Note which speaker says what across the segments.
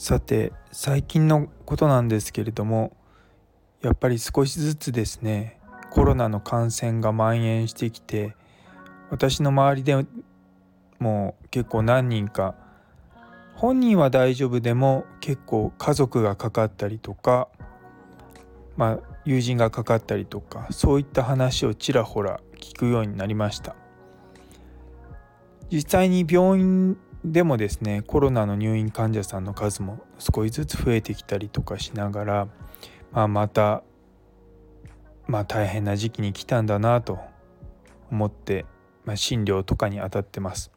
Speaker 1: さて最近のことなんですけれどもやっぱり少しずつですねコロナの感染が蔓延してきて私の周りでも結構何人か本人は大丈夫でも結構家族がかかったりとかまあ友人がかかったりとかそういった話をちらほら聞くようになりました。実際に病院でもですねコロナの入院患者さんの数も少しずつ増えてきたりとかしながら、まあ、また、まあ、大変な時期に来たんだなと思って、まあ、診療とかに当たってます。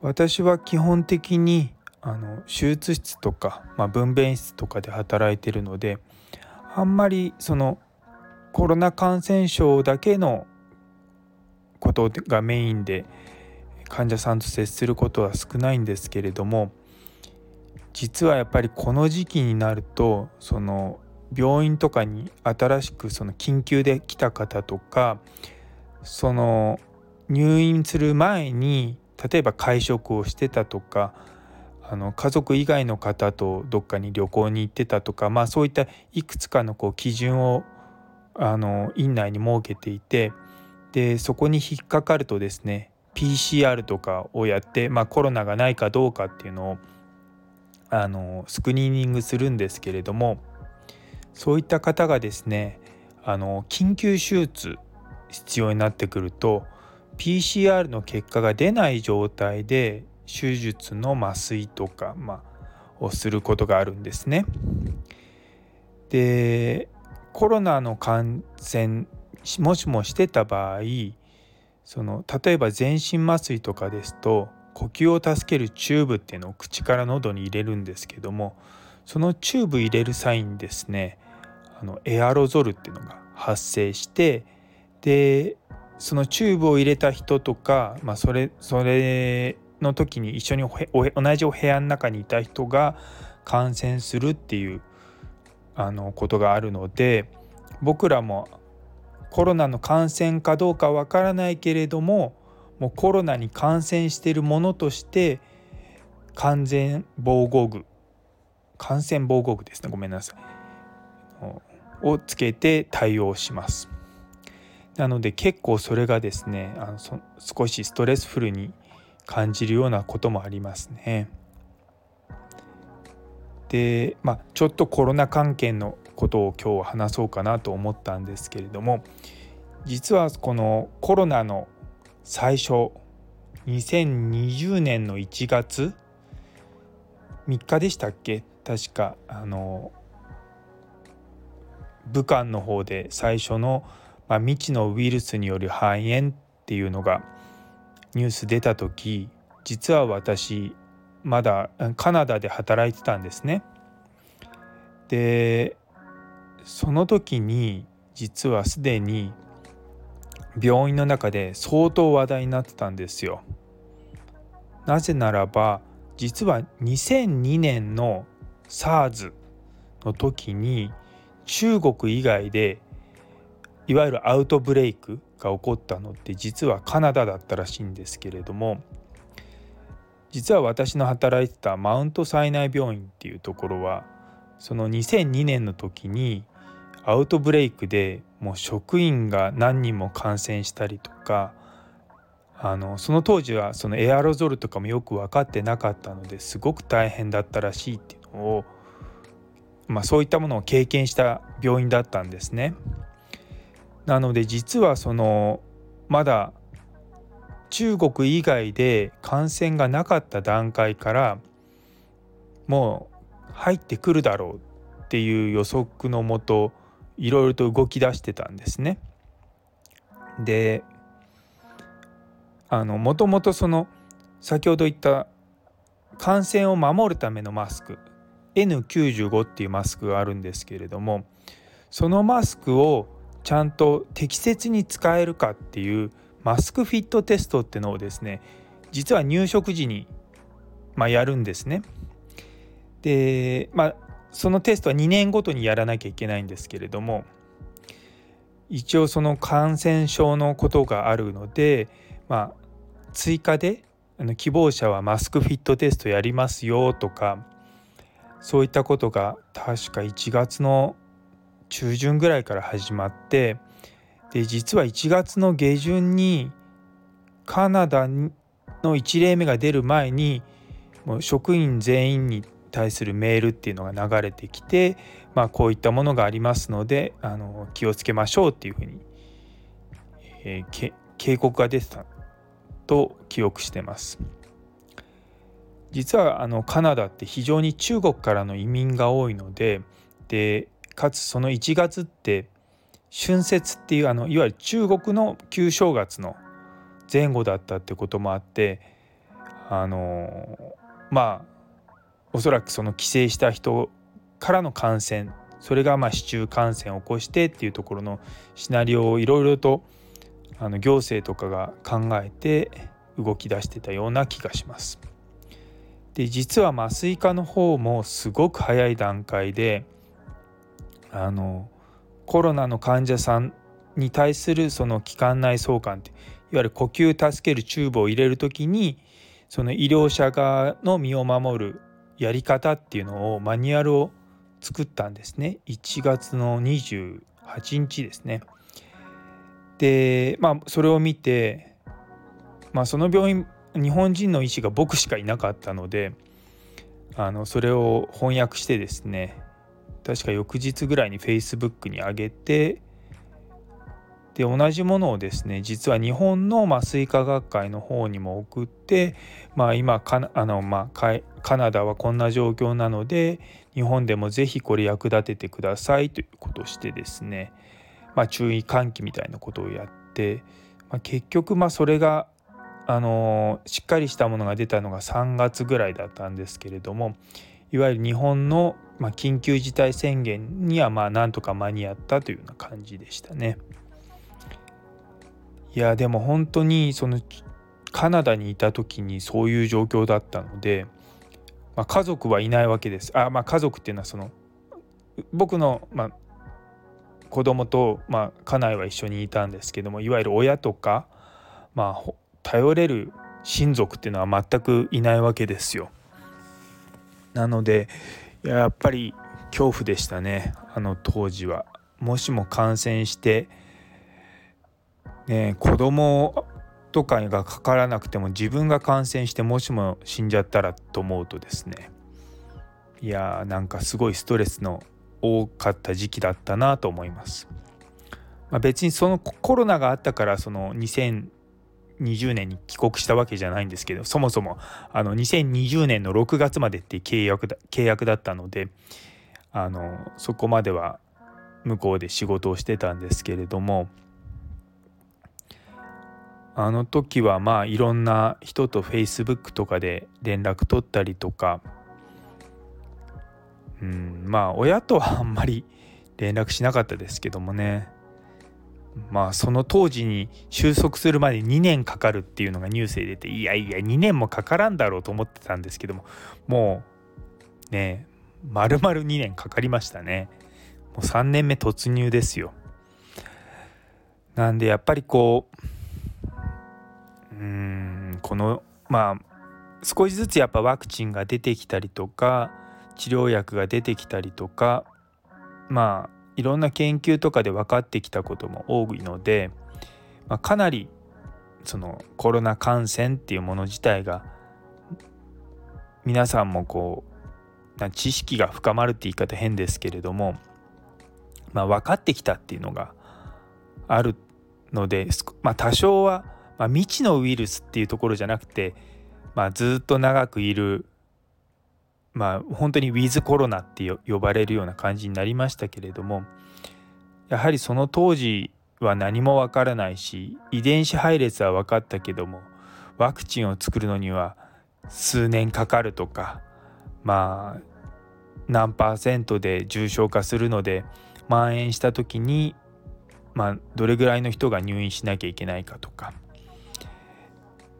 Speaker 1: 私は基本的にあの手術室とか、まあ、分娩室とかで働いてるのであんまりそのコロナ感染症だけのことがメインで患者さんと接することは少ないんですけれども実はやっぱりこの時期になるとその病院とかに新しくその緊急で来た方とかその入院する前に例えば会食をしてたとかあの家族以外の方とどっかに旅行に行ってたとか、まあ、そういったいくつかのこう基準をあの院内に設けていてでそこに引っかかるとですね PCR とかをやって、まあ、コロナがないかどうかっていうのをあのスクリーニングするんですけれどもそういった方がですねあの緊急手術必要になってくると PCR の結果が出ない状態で手術の麻酔とか、まあ、をすることがあるんですね。でコロナの感染もしもしてた場合その例えば全身麻酔とかですと呼吸を助けるチューブっていうのを口から喉に入れるんですけどもそのチューブ入れる際にですねあのエアロゾルっていうのが発生してでそのチューブを入れた人とか、まあ、それそれの時に一緒に同じお部屋の中にいた人が感染するっていうあのことがあるので僕らもコロナの感染かどうかわからないけれどももうコロナに感染しているものとして完全防護具感染防護具ですね。ごめんなさい。をつけて対応します。なので結構それがですねあの少しストレスフルに感じるようなこともありますね。でまあちょっとコロナ関係のことを今日話そうかなと思ったんですけれども実はこのコロナの最初2020年の1月3日でしたっけ？確かあの武漢の方で最初の、まあ、未知のウイルスによる肺炎っていうのがニュース出た時実は私まだカナダで働いてたんですね。でその時に実はすでに病院の中で相当話題になってたんですよ。なぜならば実は2002年の SARS の時に中国以外でいわゆるアウトブレイクが起こったのって実はカナダだったらしいんですけれども実は私の働いてたマウントサイナイ病院っていうところはその2002年の時にアウトブレイクでもう職員が何人も感染したりとかあのその当時はそのエアロゾルとかもよく分かってなかったのですごく大変だったらしいっていうのを、まあ、そういったものを経験した病院だったんですね。なので実はそのまだ中国以外で感染がなかった段階からもう入ってくるだろうっていう予測のもといろいろと動き出してたんですね。であのもともとその先ほど言った感染を守るためのマスク N95 っていうマスクがあるんですけれどもそのマスクをちゃんと適切に使えるかっていうマスクフィットテストってのをですね実は入植時に、まあ、やるんですね。でまあそのテストは2年ごとにやらなきゃいけないんですけれども一応その感染症のことがあるので、まあ、追加であの希望者はマスクフィットテストやりますよとかそういったことが確か1月の中旬ぐらいから始まってで実は1月の下旬にカナダの1例目が出る前にもう職員全員に対するメールっていうのが流れてきて、まあ、こういったものがありますのであの気をつけましょうっていうふうに、えー、警告が出てたと記憶してます。実はあのカナダって非常に中国からの移民が多いのででかつその1月って春節っていうあのいわゆる中国の旧正月の前後だったってこともあってあのまあおそらくその帰省した人からの感染それがまあ市中感染を起こしてっていうところのシナリオをいろいろとあの行政とかが考えて動き出してたような気がします。で実は麻酔科の方もすごく早い段階であのコロナの患者さんに対するその気管内相関っていわゆる呼吸助けるチューブを入れる時にその医療者側の身を守るやり方っていうのをマニュアルを作ったんですね1月の28日ですね。でまあそれを見て、まあ、その病院日本人の医師が僕しかいなかったのであのそれを翻訳してですね確か翌日ぐらいに Facebook に上げてで同じものをですね実は日本の麻酔科学会の方にも送って、まあ、今カあの、まあ、カナダはこんな状況なので日本でもぜひこれ役立ててくださいということをしてですね、まあ、注意喚起みたいなことをやって、まあ、結局まあそれがあのしっかりしたものが出たのが3月ぐらいだったんですけれどもいわゆる日本の、緊急事態宣言にはまあなんとか間に合ったというような感じでしたね。いやでも本当にそのカナダにいた時にそういう状況だったので、まあ、家族はいないわけです。あまあ家族っていうのはその僕の、まあ、子供と、まあ、家内は一緒にいたんですけどもいわゆる親とか、まあ、頼れる親族っていうのは全くいないわけですよ。なのでやっぱり恐怖でしたねあの当時は。もしも感染してね、子供とかがかからなくても自分が感染してもしも死んじゃったらと思うとですねいやーなんかすごいストレスの多かった時期だったなと思います。まあ、別にそのコロナがあったからその2020年に帰国したわけじゃないんですけどそもそもあの2020年の6月までって契約だ契約だったのであのそこまでは向こうで仕事をしてたんですけれどもあの時はまあいろんな人と Facebook とかで連絡取ったりとか。うんまあ親とはあんまり連絡しなかったですけどもね。まあその当時に収束するまで2年かかるっていうのがニュースで出ていやいや2年もかからんだろうと思ってたんですけども。もうね丸々2年かかりましたね。もう3年目突入ですよ。なんでやっぱりこううんこのまあ少しずつやっぱワクチンが出てきたりとか治療薬が出てきたりとかまあいろんな研究とかで分かってきたことも多いので、まあ、かなりそのコロナ感染っていうもの自体が皆さんもこうな知識が深まるって言い方変ですけれども、まあ、分かってきたっていうのがあるので、まあ、多少はまあ、未知のウイルスっていうところじゃなくて、まあ、ずっと長くいるまあ本当にウィズコロナって呼ばれるような感じになりましたけれどもやはりその当時は何もわからないし遺伝子配列は分かったけどもワクチンを作るのには数年かかるとかまあ何パーセントで重症化するので蔓延した時にまあどれぐらいの人が入院しなきゃいけないかとか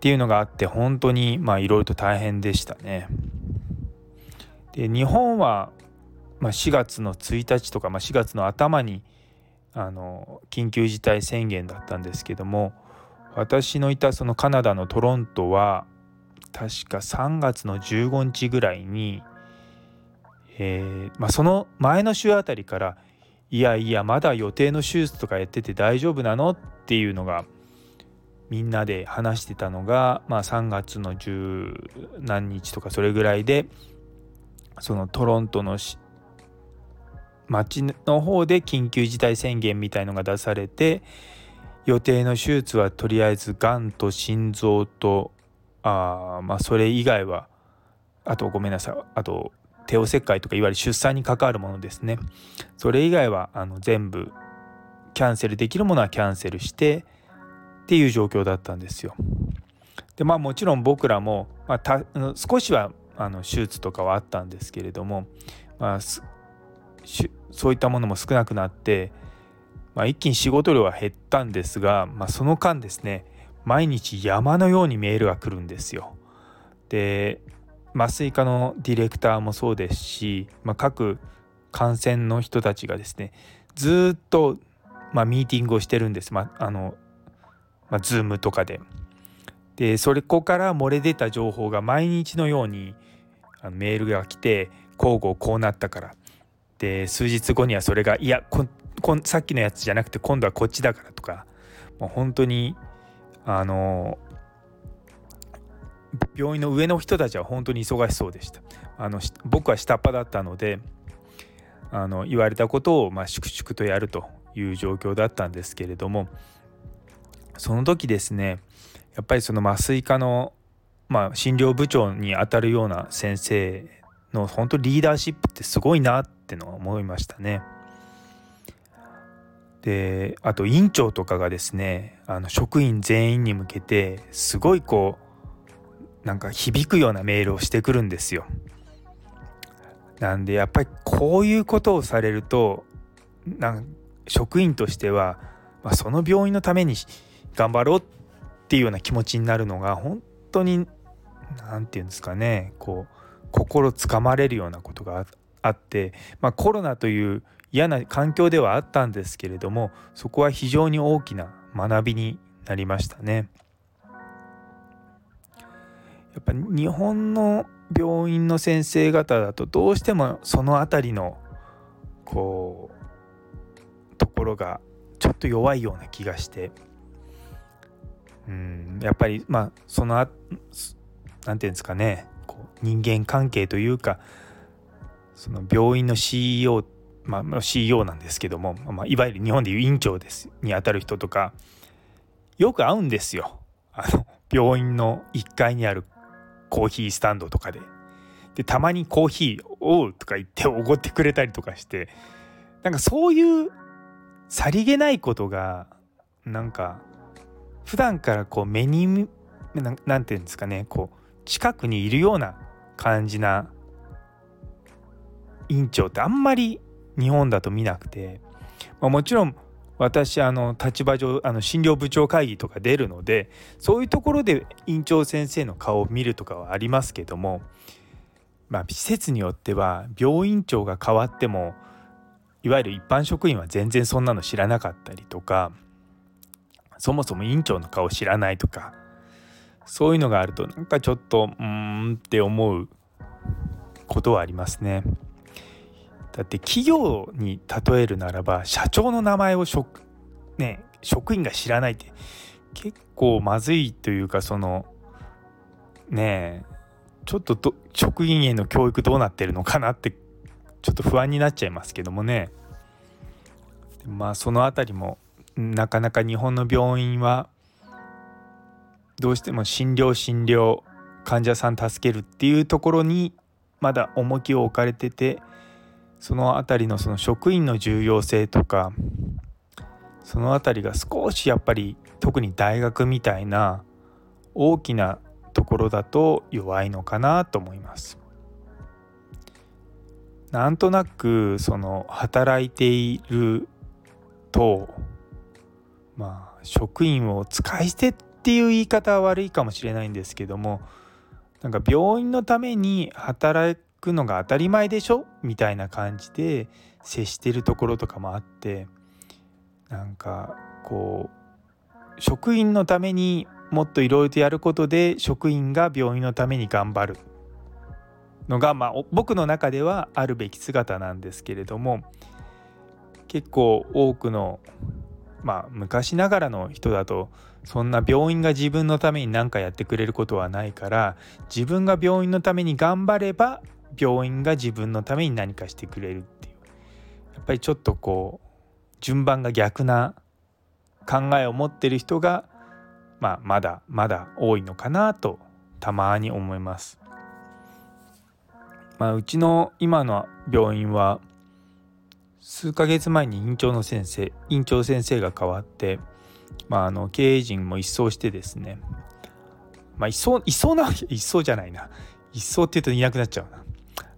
Speaker 1: っていうのがあって本当にまあいろいろと大変でしたね。で日本は、ま、4月の1日とか、まあ、4月の頭にあの緊急事態宣言だったんですけども私のいたそのカナダのトロントは確か3月の15日ぐらいに、えー、まあ、その前の週あたりからいやいやまだ予定の手術とかやってて大丈夫なの？っていうのがみんなで話してたのが、まあ、3月の十何日とかそれぐらいでそのトロントの町の方で緊急事態宣言みたいのが出されて予定の手術はとりあえずがんと心臓とあまあそれ以外はあとごめんなさいあと帝王切開とかいわゆる出産に関わるものですね。それ以外はあの全部キャンセルできるものはキャンセルしてっていう状況だったんですよ。でまあもちろん僕らも、まあ、少しはあの手術とかはあったんですけれども、まあ、そういったものも少なくなって、まあ、一気に仕事量は減ったんですが、まあ、その間ですね毎日山のようにメールが来るんですよ。で麻酔科のディレクターもそうですし、まあ、各感染の人たちがですねずっと、まあ、ミーティングをしてるんです、まああのまあ、Zoom とかで。でそれこから漏れ出た情報が毎日のようにメールが来て交互こうなったから。で数日後にはそれがいやさっきのやつじゃなくて今度はこっちだからとか。もう本当にあの病院の上の人たちは本当に忙しそうでした。あの僕は下っ端だったのであの言われたことをまあ粛々とやるという状況だったんですけれどもその時ですねやっぱりその麻酔科の、まあ、診療部長にあたるような先生の本当リーダーシップってすごいなってのは思いましたね。であと院長とかがですねあの職員全員に向けてすごいこうなんか響くようなメールをしてくるんですよ。なんでやっぱりこういうことをされるとなん職員としては、まあ、その病院のために頑張ろうっていうような気持ちになるのが本当に何て言うんですかねこう心つかまれるようなことがあって、まあ、コロナという嫌な環境ではあったんですけれどもそこは非常に大きな学びになりましたね。やっぱ日本の病院の先生方だとどうしてもその辺りのこうところがちょっと弱いような気がしてうん。やっぱりまあその何て言うんですかね。こう人間関係というかその病院の CEO まあ CEO なんですけども、まあ、いわゆる日本でいう院長ですにあたる人とかよく会うんですよ。あの病院の1階にあるコーヒースタンドとかで。でたまにコーヒー「おう」とか言っておごってくれたりとかしてなんかそういうさりげないことがなんか普段からこう目に何て言うんですかねこう近くにいるような感じな院長ってあんまり日本だと見なくて、まあ、もちろん私あの立場上あの診療部長会議とか出るのでそういうところで院長先生の顔を見るとかはありますけども、まあ、施設によっては病院長が変わってもいわゆる一般職員は全然そんなの知らなかったりとかそもそも院長の顔知らないとかそういうのがあるとなんかちょっとうーんって思うことはありますね。だって企業に例えるならば社長の名前を職,、ね、職員が知らないって結構まずいというかそのねえちょっと職員への教育どうなってるのかなってちょっと不安になっちゃいますけどもねまあその辺りもなかなか日本の病院はどうしても診療診療患者さん助けるっていうところにまだ重きを置かれててその辺りのその職員の重要性とかその辺りが少しやっぱり特に大学みたいな大きなところだと弱いのかなと思います。なんとなくその働いているとまあ職員を使い捨てっていう言い方は悪いかもしれないんですけどもなんか病院のために働くのが当たり前でしょみたいな感じで接してるところとかもあってなんかこう職員のためにもっといろいろとやることで職員が病院のために頑張る。のが、まあ、僕の中ではあるべき姿なんですけれども結構多くの、まあ、昔ながらの人だとそんな病院が自分のために何かやってくれることはないから自分が病院のために頑張れば病院が自分のために何かしてくれるっていうやっぱりちょっとこう順番が逆な考えを持ってる人が、まあ、まだまだ多いのかなとたまに思います。まあ、うちの今の病院は数ヶ月前に院長の先生院長先生が変わって、まあ、あの経営陣も一掃してですね。まあ一掃一掃な一掃じゃないな。一掃って言うといなくなっちゃうな。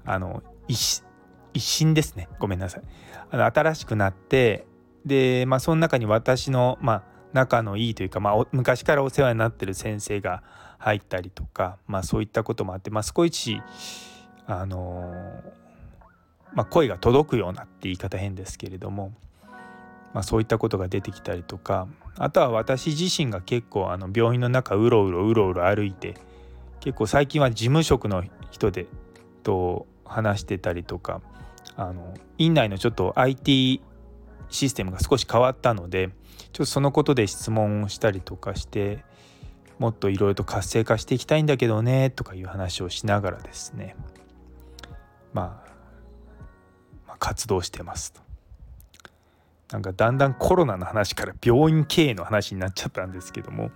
Speaker 1: あの一一新ですね。ごめんなさい。あの新しくなってでまあその中に私のまあ仲のいいというか、まあ、昔からお世話になってる先生が入ったりとか、まあ、そういったこともあって、まあ、少しあのまあ、声が届くようなって言い方変ですけれども、まあ、そういったことが出てきたりとかあとは私自身が結構あの病院の中うろうろうろうろ歩いて結構最近は事務職の人でと話してたりとかあの院内のちょっと IT システムが少し変わったのでちょっとそのことで質問をしたりとかしてもっといろいろと活性化していきたいんだけどねとかいう話をしながらですね。まあ、活動してますと。なんかだんだんコロナの話から病院経営の話になっちゃったんですけども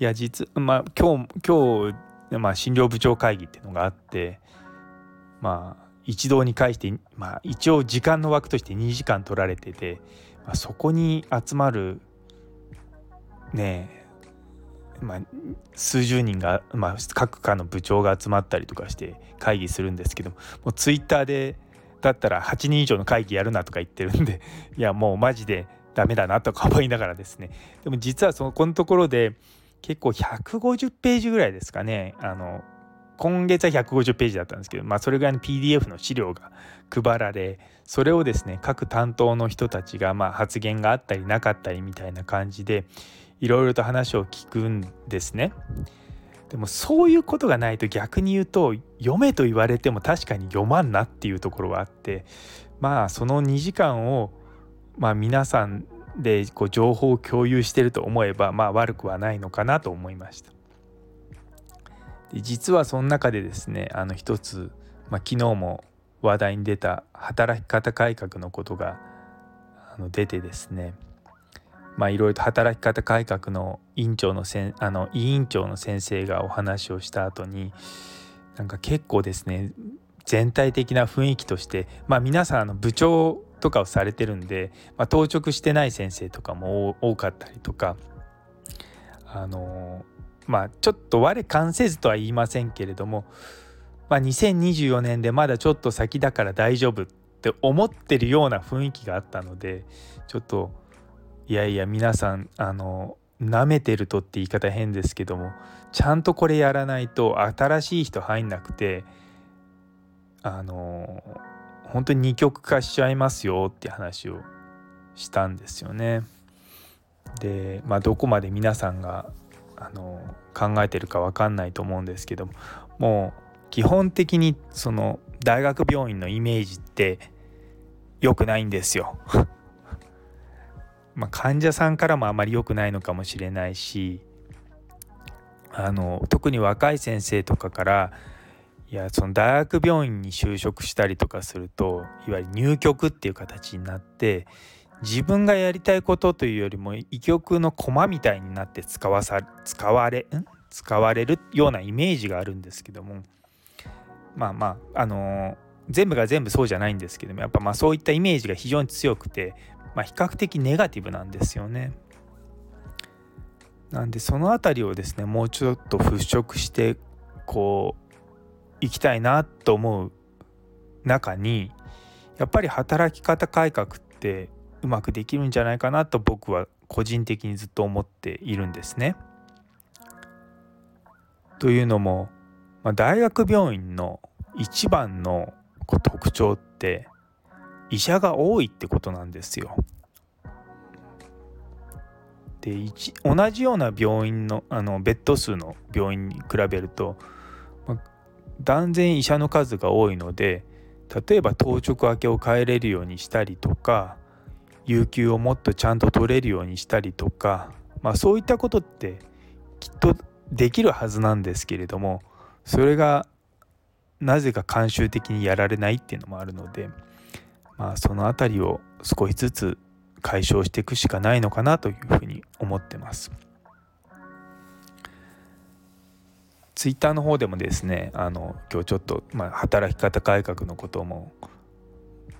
Speaker 1: いや実まあ今日今日、まあ、診療部長会議っていうのがあってまあ一堂に会して、まあ、一応時間の枠として2時間取られてて、まあ、そこに集まるねまあ、数十人が、まあ、各課の部長が集まったりとかして会議するんですけどもうツイッターでだったら8人以上の会議やるなとか言ってるんで いやもうマジでダメだなとか思いながらですねでも実はそのこのところで結構150ページぐらいですかねあの今月は150ページだったんですけど、まあ、それぐらいの PDF の資料が配られそれをですね各担当の人たちがまあ発言があったりなかったりみたいな感じでいろいろと話を聞くんですね。でもそういうことがないと逆に言うと読めと言われても確かに読まんなっていうところはあってまあその2時間をまあ皆さんでこう情報を共有してると思えばまあ悪くはないのかなと思いました。で実はその中でですねあの一つ、まあ、昨日も話題に出た働き方改革のことがあの出てですねまあいろいろと働き方改革の委員長のせんあの委員長の先生がお話をした後になんか結構ですね全体的な雰囲気としてまあ皆さんの部長とかをされてるんで、まあ、当直してない先生とかも多かったりとかあのまあちょっと我関せずとは言いませんけれども、まあ、2024年でまだちょっと先だから大丈夫って思ってるような雰囲気があったのでちょっといやいや皆さんあの舐めてるとって言い方変ですけどもちゃんとこれやらないと新しい人入んなくてあの本当に二極化しちゃいますよって話をしたんですよね。でまあどこまで皆さんがあの考えてるか分かんないと思うんですけどももう基本的にその大学病院のイメージって良くないんですよ。まあ、患者さんからもあまり良くないのかもしれないしあの特に若い先生とかからいやその大学病院に就職したりとかするといわゆる入局っていう形になって自分がやりたいことというよりも医局の駒みたいになって使わさ使われん？使われるようなイメージがあるんですけどもまあまああのー、全部が全部そうじゃないんですけどもやっぱまあそういったイメージが非常に強くてまあ、比較的ネガティブなんですよね。なんでその辺りをですねもうちょっと払拭してこう行きたいなと思う中にやっぱり働き方改革ってうまくできるんじゃないかなと僕は個人的にずっと思っているんですね。というのも、まあ、大学病院の一番のこ特徴って医者が多いってことなんですよ。で同じような病院のあのベッド数の病院に比べると、ま、断然医者の数が多いので例えば当直明けを変えれるようにしたりとか有給をもっとちゃんと取れるようにしたりとか、まあ、そういったことってきっとできるはずなんですけれどもそれがなぜか慣習的にやられないっていうのもあるので、まあ、その辺りを少しずつ解消していくしかないのかなというふうに思ってます。ツイッターの方でもですねあの今日ちょっと、まあ、働き方改革のことも、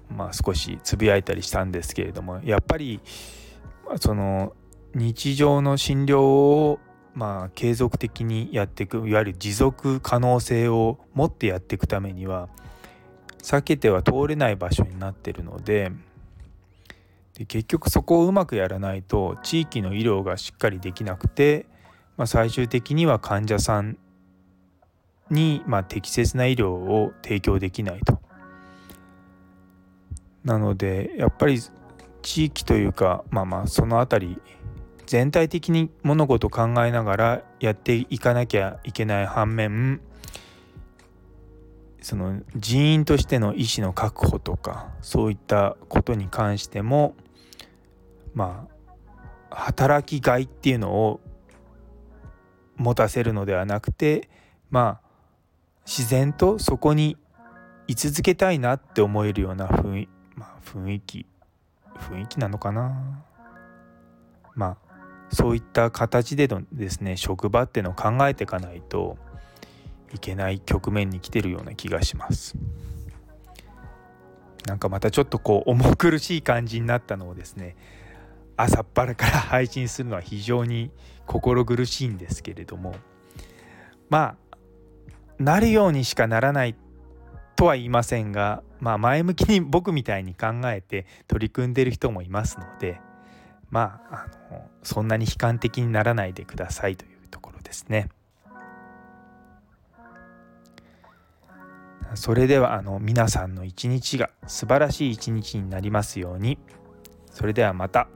Speaker 1: まあ、少しつぶやいたりしたんですけれどもやっぱりその日常の診療をまあ継続的にやっていくいわゆる持続可能性を持ってやっていくためには避けては通れない場所になってるのでで結局そこをうまくやらないと地域の医療がしっかりできなくて、まあ、最終的には患者さんに、まあ、適切な医療を提供できないと。なのでやっぱり地域というかまあまあその辺り全体的に物事を考えながらやっていかなきゃいけない反面その人員としての医師の確保とかそういったことに関してもまあ働きがいっていうのを持たせるのではなくてまあ自然とそこに居続けたいなって思えるような雰囲,、まあ、雰囲気雰囲気なのかな。まあそういった形でのですね職場っていうのを考えていかないといけない局面に来てるような気がしますなんかまたちょっとこう重苦しい感じになったのをですね朝っぱらから配信するのは非常に心苦しいんですけれどもまあなるようにしかならないとは言いませんが、まあ、前向きに僕みたいに考えて取り組んでる人もいますのでまああのそんなに悲観的にならないでくださいというところですね。それではあの皆さんの一日が素晴らしい一日になりますように。それではまた。